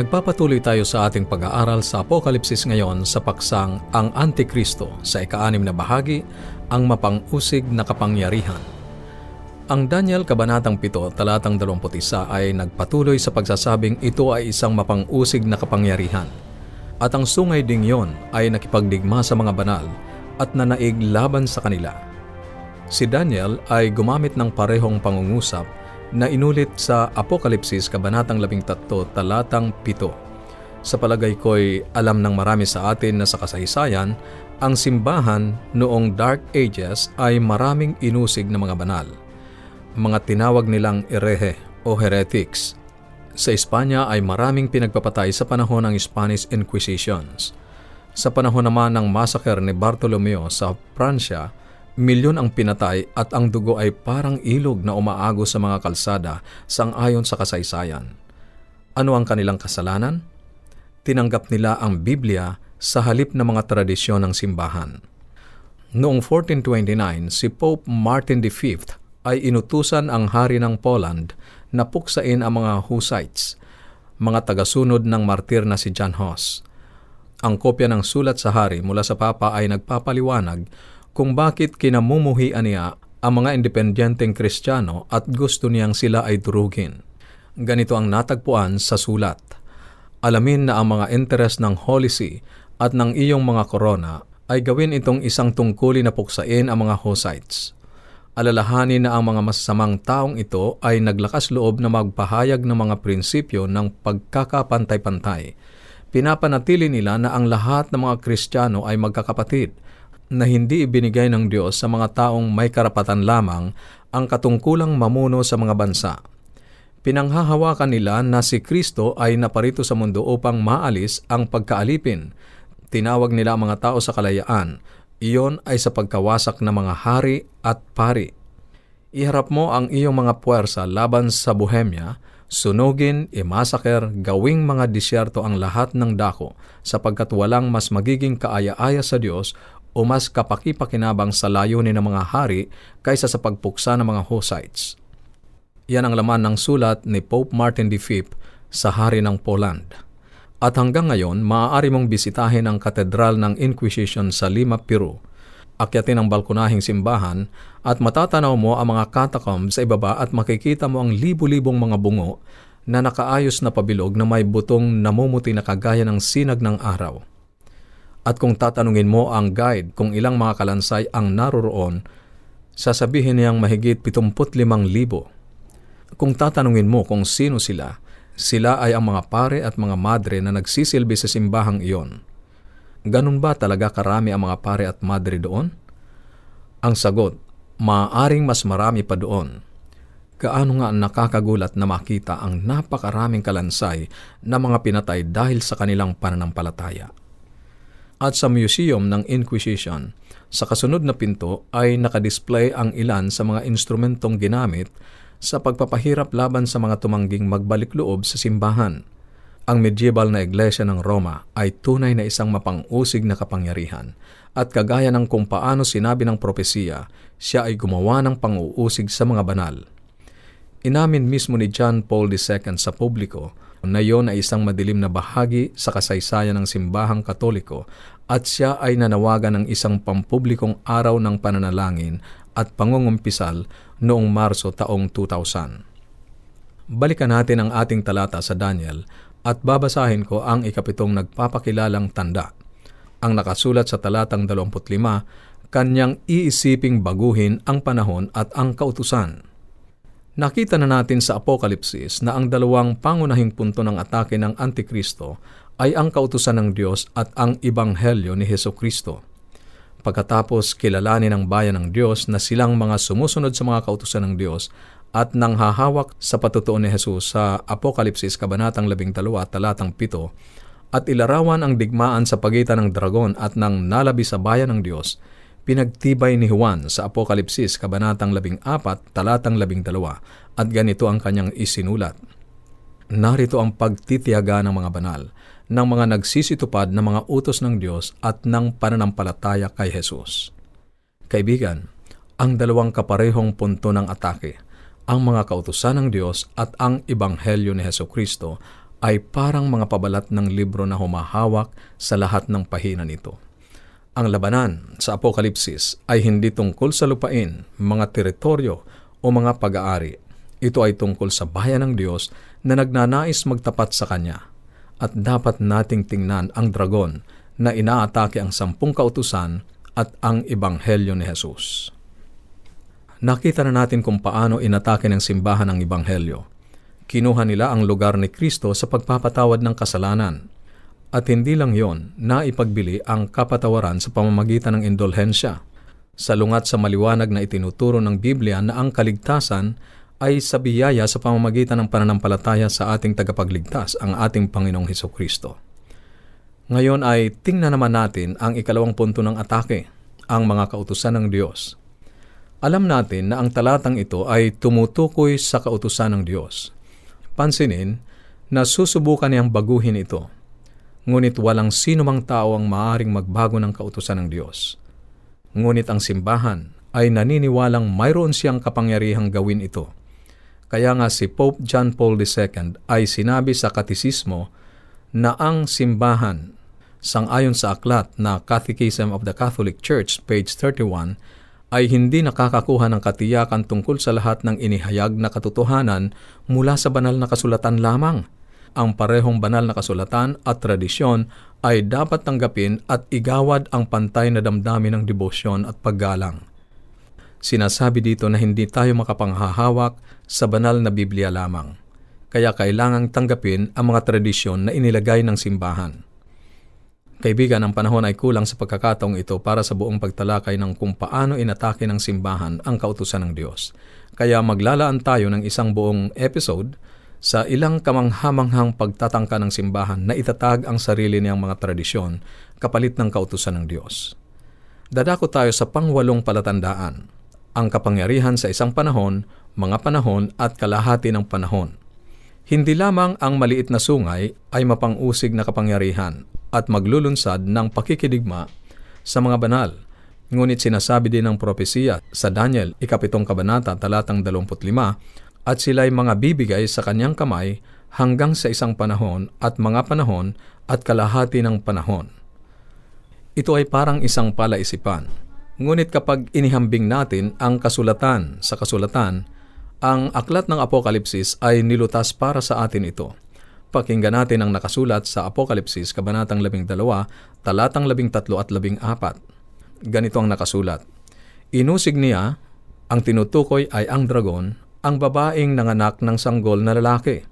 Nagpapatuloy tayo sa ating pag-aaral sa Apokalipsis ngayon sa paksang Ang Antikristo sa ikaanim na bahagi, ang mapang-usig na kapangyarihan. Ang Daniel Kabanatang 7, talatang 21 ay nagpatuloy sa pagsasabing ito ay isang mapang-usig na kapangyarihan. At ang sungay ding yon ay nakipagdigma sa mga banal at nanaig laban sa kanila. Si Daniel ay gumamit ng parehong pangungusap na inulit sa Apokalipsis Kabanatang 13, talatang 7. Sa palagay ko'y alam ng marami sa atin na sa kasaysayan, ang simbahan noong Dark Ages ay maraming inusig na mga banal. Mga tinawag nilang erehe o heretics. Sa Espanya ay maraming pinagpapatay sa panahon ng Spanish Inquisitions. Sa panahon naman ng massacre ni Bartolomeo sa Pransya, Milyon ang pinatay at ang dugo ay parang ilog na umaago sa mga kalsada sang-ayon sa kasaysayan. Ano ang kanilang kasalanan? Tinanggap nila ang Biblia sa halip na mga tradisyon ng simbahan. Noong 1429, si Pope Martin V ay inutusan ang hari ng Poland na puksain ang mga Hussites, mga tagasunod ng martir na si John Hus. Ang kopya ng sulat sa hari mula sa Papa ay nagpapaliwanag kung bakit kinamumuhian niya ang mga independenteng kristyano at gusto niyang sila ay durugin. Ganito ang natagpuan sa sulat. Alamin na ang mga interes ng Holy See at ng iyong mga korona ay gawin itong isang tungkulin na puksain ang mga Hussites. Alalahanin na ang mga masasamang taong ito ay naglakas loob na magpahayag ng mga prinsipyo ng pagkakapantay-pantay. Pinapanatili nila na ang lahat ng mga Kristiyano ay magkakapatid – na hindi ibinigay ng Diyos sa mga taong may karapatan lamang ang katungkulang mamuno sa mga bansa. Pinanghahawakan nila na si Kristo ay naparito sa mundo upang maalis ang pagkaalipin. Tinawag nila ang mga tao sa kalayaan. Iyon ay sa pagkawasak ng mga hari at pari. Iharap mo ang iyong mga puwersa laban sa Bohemia, sunugin, imasaker, gawing mga disyerto ang lahat ng dako, sapagkat walang mas magiging kaaya-aya sa Diyos o mas kapakipakinabang sa layunin ng mga hari kaysa sa pagpuksa ng mga Hussites. Yan ang laman ng sulat ni Pope Martin V sa Hari ng Poland. At hanggang ngayon, maaari mong bisitahin ang katedral ng Inquisition sa Lima, Peru. Akyatin ang balkonahing simbahan at matatanaw mo ang mga catacombs sa ibaba at makikita mo ang libu-libong mga bungo na nakaayos na pabilog na may butong namumuti na kagaya ng sinag ng araw. At kung tatanungin mo ang guide kung ilang mga kalansay ang naroroon, sasabihin niyang mahigit 75,000. Kung tatanungin mo kung sino sila, sila ay ang mga pare at mga madre na nagsisilbi sa simbahang iyon. Ganun ba talaga karami ang mga pare at madre doon? Ang sagot, maaaring mas marami pa doon. Gaano nga nakakagulat na makita ang napakaraming kalansay na mga pinatay dahil sa kanilang pananampalataya at sa museum ng Inquisition. Sa kasunod na pinto ay nakadisplay ang ilan sa mga instrumentong ginamit sa pagpapahirap laban sa mga tumangging magbalik loob sa simbahan. Ang medieval na iglesia ng Roma ay tunay na isang mapang-usig na kapangyarihan at kagaya ng kung paano sinabi ng propesiya, siya ay gumawa ng pang-uusig sa mga banal. Inamin mismo ni John Paul II sa publiko na iyon ay isang madilim na bahagi sa kasaysayan ng simbahang katoliko at siya ay nanawagan ng isang pampublikong araw ng pananalangin at pangungumpisal noong Marso taong 2000. Balikan natin ang ating talata sa Daniel at babasahin ko ang ikapitong nagpapakilalang tanda. Ang nakasulat sa talatang 25, kanyang iisiping baguhin ang panahon at ang kautusan Nakita na natin sa Apokalipsis na ang dalawang pangunahing punto ng atake ng Antikristo ay ang kautusan ng Diyos at ang Ibanghelyo ni Heso Kristo. Pagkatapos kilalanin ng bayan ng Diyos na silang mga sumusunod sa mga kautusan ng Diyos at nang hahawak sa patutuo ni Jesus sa Apokalipsis Kabanatang 12 talatang 7 at ilarawan ang digmaan sa pagitan ng dragon at ng nalabi sa bayan ng Diyos, pinagtibay ni Juan sa Apokalipsis Kabanatang 14, talatang 12, at ganito ang kanyang isinulat. Narito ang pagtitiyaga ng mga banal, ng mga nagsisitupad na mga utos ng Diyos at ng pananampalataya kay Jesus. Kaibigan, ang dalawang kaparehong punto ng atake, ang mga kautusan ng Diyos at ang Ebanghelyo ni Heso Kristo ay parang mga pabalat ng libro na humahawak sa lahat ng pahina nito. Ang labanan sa Apokalipsis ay hindi tungkol sa lupain, mga teritoryo o mga pag-aari. Ito ay tungkol sa bayan ng Diyos na nagnanais magtapat sa Kanya. At dapat nating tingnan ang dragon na inaatake ang sampung kautusan at ang Ebanghelyo ni Jesus. Nakita na natin kung paano inatake ng simbahan ang Ebanghelyo Kinuha nila ang lugar ni Kristo sa pagpapatawad ng kasalanan. At hindi lang yon, naipagbili ang kapatawaran sa pamamagitan ng indulhensya. Salungat sa maliwanag na itinuturo ng Biblia na ang kaligtasan ay sa biyaya sa pamamagitan ng pananampalataya sa ating tagapagligtas, ang ating Panginoong Heso Kristo. Ngayon ay tingnan naman natin ang ikalawang punto ng atake, ang mga kautusan ng Diyos. Alam natin na ang talatang ito ay tumutukoy sa kautusan ng Diyos pansinin na susubukan niyang baguhin ito. Ngunit walang sino mang tao ang maaring magbago ng kautusan ng Diyos. Ngunit ang simbahan ay naniniwalang mayroon siyang kapangyarihang gawin ito. Kaya nga si Pope John Paul II ay sinabi sa katisismo na ang simbahan, sangayon sa aklat na Catechism of the Catholic Church, page 31, ay hindi nakakakuha ng katiyakan tungkol sa lahat ng inihayag na katotohanan mula sa banal na kasulatan lamang. Ang parehong banal na kasulatan at tradisyon ay dapat tanggapin at igawad ang pantay na damdamin ng debosyon at paggalang. Sinasabi dito na hindi tayo makapanghahawak sa banal na Biblia lamang. Kaya kailangang tanggapin ang mga tradisyon na inilagay ng simbahan. Kaibigan, ang panahon ay kulang sa pagkakataong ito para sa buong pagtalakay ng kung paano inatake ng simbahan ang kautusan ng Diyos. Kaya maglalaan tayo ng isang buong episode sa ilang kamanghamanghang pagtatangka ng simbahan na itatag ang sarili niyang mga tradisyon kapalit ng kautusan ng Diyos. Dadako tayo sa pangwalong palatandaan, ang kapangyarihan sa isang panahon, mga panahon at kalahati ng panahon. Hindi lamang ang maliit na sungay ay mapangusig na kapangyarihan at maglulunsad ng pakikidigma sa mga banal. Ngunit sinasabi din ng propesiya sa Daniel, ikapitong kabanata, talatang 25, at sila'y mga bibigay sa kanyang kamay hanggang sa isang panahon at mga panahon at kalahati ng panahon. Ito ay parang isang palaisipan. Ngunit kapag inihambing natin ang kasulatan sa kasulatan, ang aklat ng Apokalipsis ay nilutas para sa atin ito. Pakinggan natin ang nakasulat sa Apokalipsis, Kabanatang 12, talatang 13 at 14. Ganito ang nakasulat. Inusig niya, ang tinutukoy ay ang dragon, ang babaeng nanganak ng sanggol na lalaki.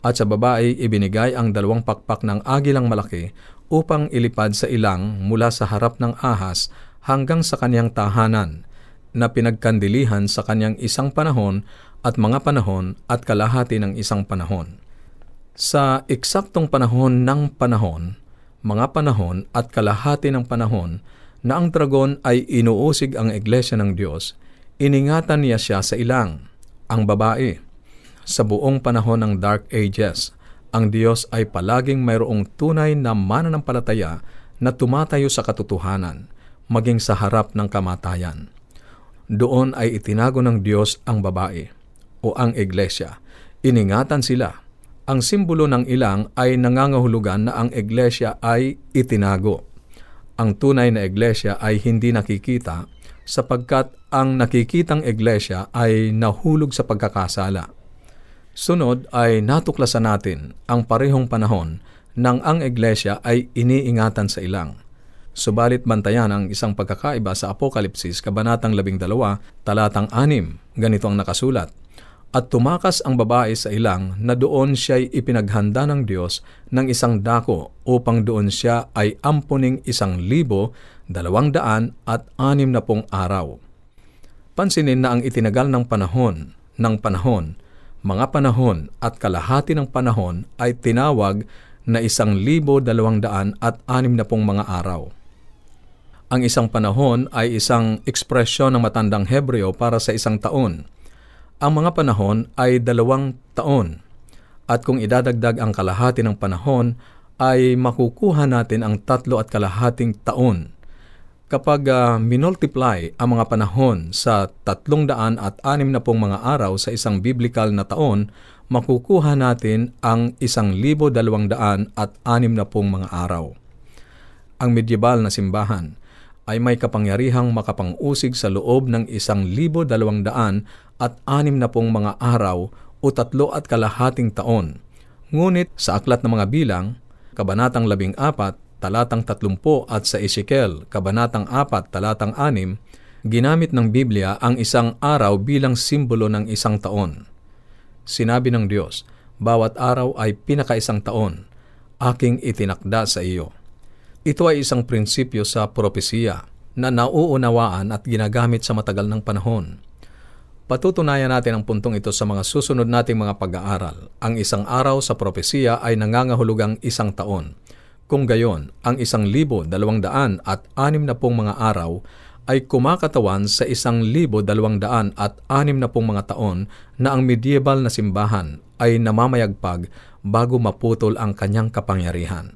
At sa babae ibinigay ang dalawang pakpak ng agilang malaki upang ilipad sa ilang mula sa harap ng ahas hanggang sa kanyang tahanan na pinagkandilihan sa kanyang isang panahon at mga panahon at kalahati ng isang panahon sa eksaktong panahon ng panahon, mga panahon at kalahati ng panahon na ang dragon ay inuusig ang iglesia ng Diyos, iningatan niya siya sa ilang, ang babae. Sa buong panahon ng Dark Ages, ang Diyos ay palaging mayroong tunay na mananampalataya na tumatayo sa katotohanan, maging sa harap ng kamatayan. Doon ay itinago ng Diyos ang babae o ang iglesia. Iningatan sila ang simbolo ng ilang ay nangangahulugan na ang iglesia ay itinago. Ang tunay na iglesia ay hindi nakikita sapagkat ang nakikitang iglesia ay nahulog sa pagkakasala. Sunod ay natuklasan natin ang parehong panahon nang ang iglesia ay iniingatan sa ilang. Subalit bantayan ang isang pagkakaiba sa Apokalipsis, Kabanatang 12, talatang 6. Ganito ang nakasulat. At tumakas ang babae sa ilang na doon siya'y ipinaghanda ng Diyos ng isang dako upang doon siya ay ampuning isang libo, dalawang daan at anim na pong araw. Pansinin na ang itinagal ng panahon, ng panahon, mga panahon at kalahati ng panahon ay tinawag na isang libo dalawang daan at anim na pong mga araw. Ang isang panahon ay isang ekspresyon ng matandang Hebreo para sa isang taon ang mga panahon ay dalawang taon at kung idadagdag ang kalahati ng panahon ay makukuha natin ang tatlo at kalahating taon. Kapag uh, minultiply ang mga panahon sa tatlong daan at anim na pong mga araw sa isang biblical na taon, makukuha natin ang isang libo dalawang daan at anim na pong mga araw. Ang medieval na simbahan ay may kapangyarihang makapangusig sa loob ng isang libo dalawang daan at anim na pong mga araw o tatlo at kalahating taon. Ngunit sa aklat ng mga bilang, Kabanatang 14, talatang 30 at sa Ezekiel, Kabanatang 4, talatang 6, ginamit ng Biblia ang isang araw bilang simbolo ng isang taon. Sinabi ng Diyos, bawat araw ay pinakaisang taon, aking itinakda sa iyo. Ito ay isang prinsipyo sa propesiya na nauunawaan at ginagamit sa matagal ng panahon. Patutunayan natin ang puntong ito sa mga susunod nating mga pag-aaral. Ang isang araw sa propesiya ay nangangahulugang isang taon. Kung gayon, ang isang libo dalawang daan at anim na pong mga araw ay kumakatawan sa isang libo dalawang daan at anim na pong mga taon na ang medieval na simbahan ay namamayagpag bago maputol ang kanyang kapangyarihan.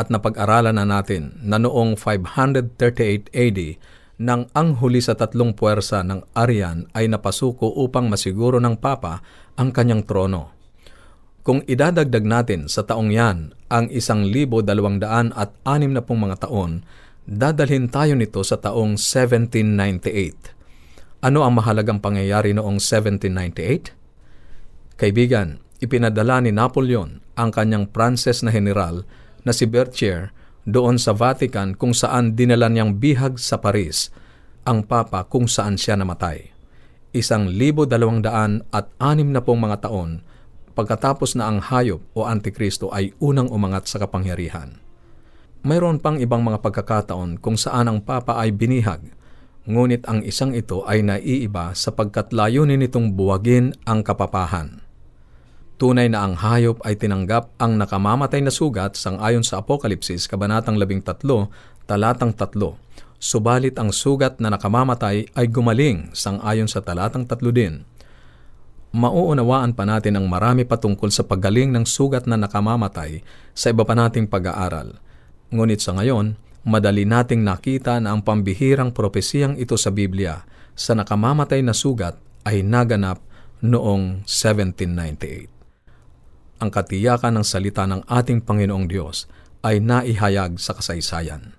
At napag-aralan na natin na noong 538 AD nang ang huli sa tatlong puwersa ng Aryan ay napasuko upang masiguro ng Papa ang kanyang trono. Kung idadagdag natin sa taong yan ang isang libo dalawang daan at anim na pong mga taon, dadalhin tayo nito sa taong 1798. Ano ang mahalagang pangyayari noong 1798? Kaibigan, ipinadala ni Napoleon ang kanyang Pranses na general na si Berthier doon sa Vatican kung saan dinala niyang bihag sa Paris ang Papa kung saan siya namatay. Isang libo dalawang daan at anim na pong mga taon pagkatapos na ang hayop o Antikristo ay unang umangat sa kapangyarihan. Mayroon pang ibang mga pagkakataon kung saan ang Papa ay binihag, ngunit ang isang ito ay naiiba sapagkat layunin nitong buwagin ang kapapahan. Tunay na ang hayop ay tinanggap ang nakamamatay na sugat sang ayon sa Apokalipsis, Kabanatang 13, talatang 3. Subalit ang sugat na nakamamatay ay gumaling sang ayon sa talatang 3 din. Mauunawaan pa natin ang marami patungkol sa paggaling ng sugat na nakamamatay sa iba pa nating pag-aaral. Ngunit sa ngayon, madali nating nakita na ang pambihirang propesiyang ito sa Biblia sa nakamamatay na sugat ay naganap noong 1798. Ang katiyakan ng salita ng ating Panginoong Diyos ay naihayag sa kasaysayan.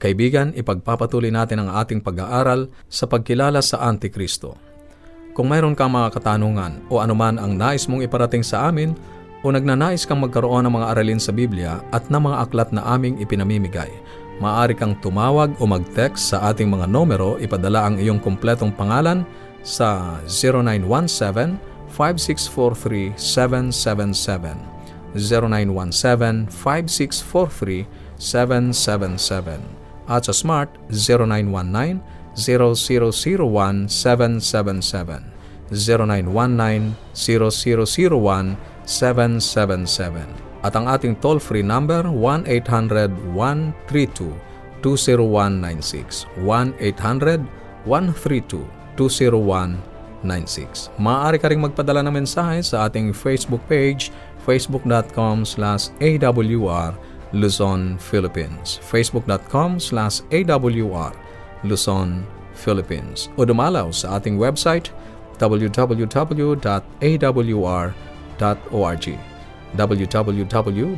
Kaibigan, ipagpapatuloy natin ang ating pag-aaral sa pagkilala sa Antikristo. Kung mayroon kang mga katanungan o anuman ang nais mong iparating sa amin, o nagnanais kang magkaroon ng mga aralin sa Biblia at ng mga aklat na aming ipinamimigay, maaari kang tumawag o mag-text sa ating mga numero, ipadala ang iyong kumpletong pangalan sa 0917-5643-777, 0917-5643-777, at sa Smart 0919 0001 0919 0001 777 at ang ating toll-free number 1-800-132-20196 1-800-132-20196 Maaari ka rin magpadala ng mensahe sa ating Facebook page facebook.com slash awr Luzon, Philippines. Facebook.com slash awr Luzon, Philippines. O dumalaw sa ating website www.awr.org www.awr.org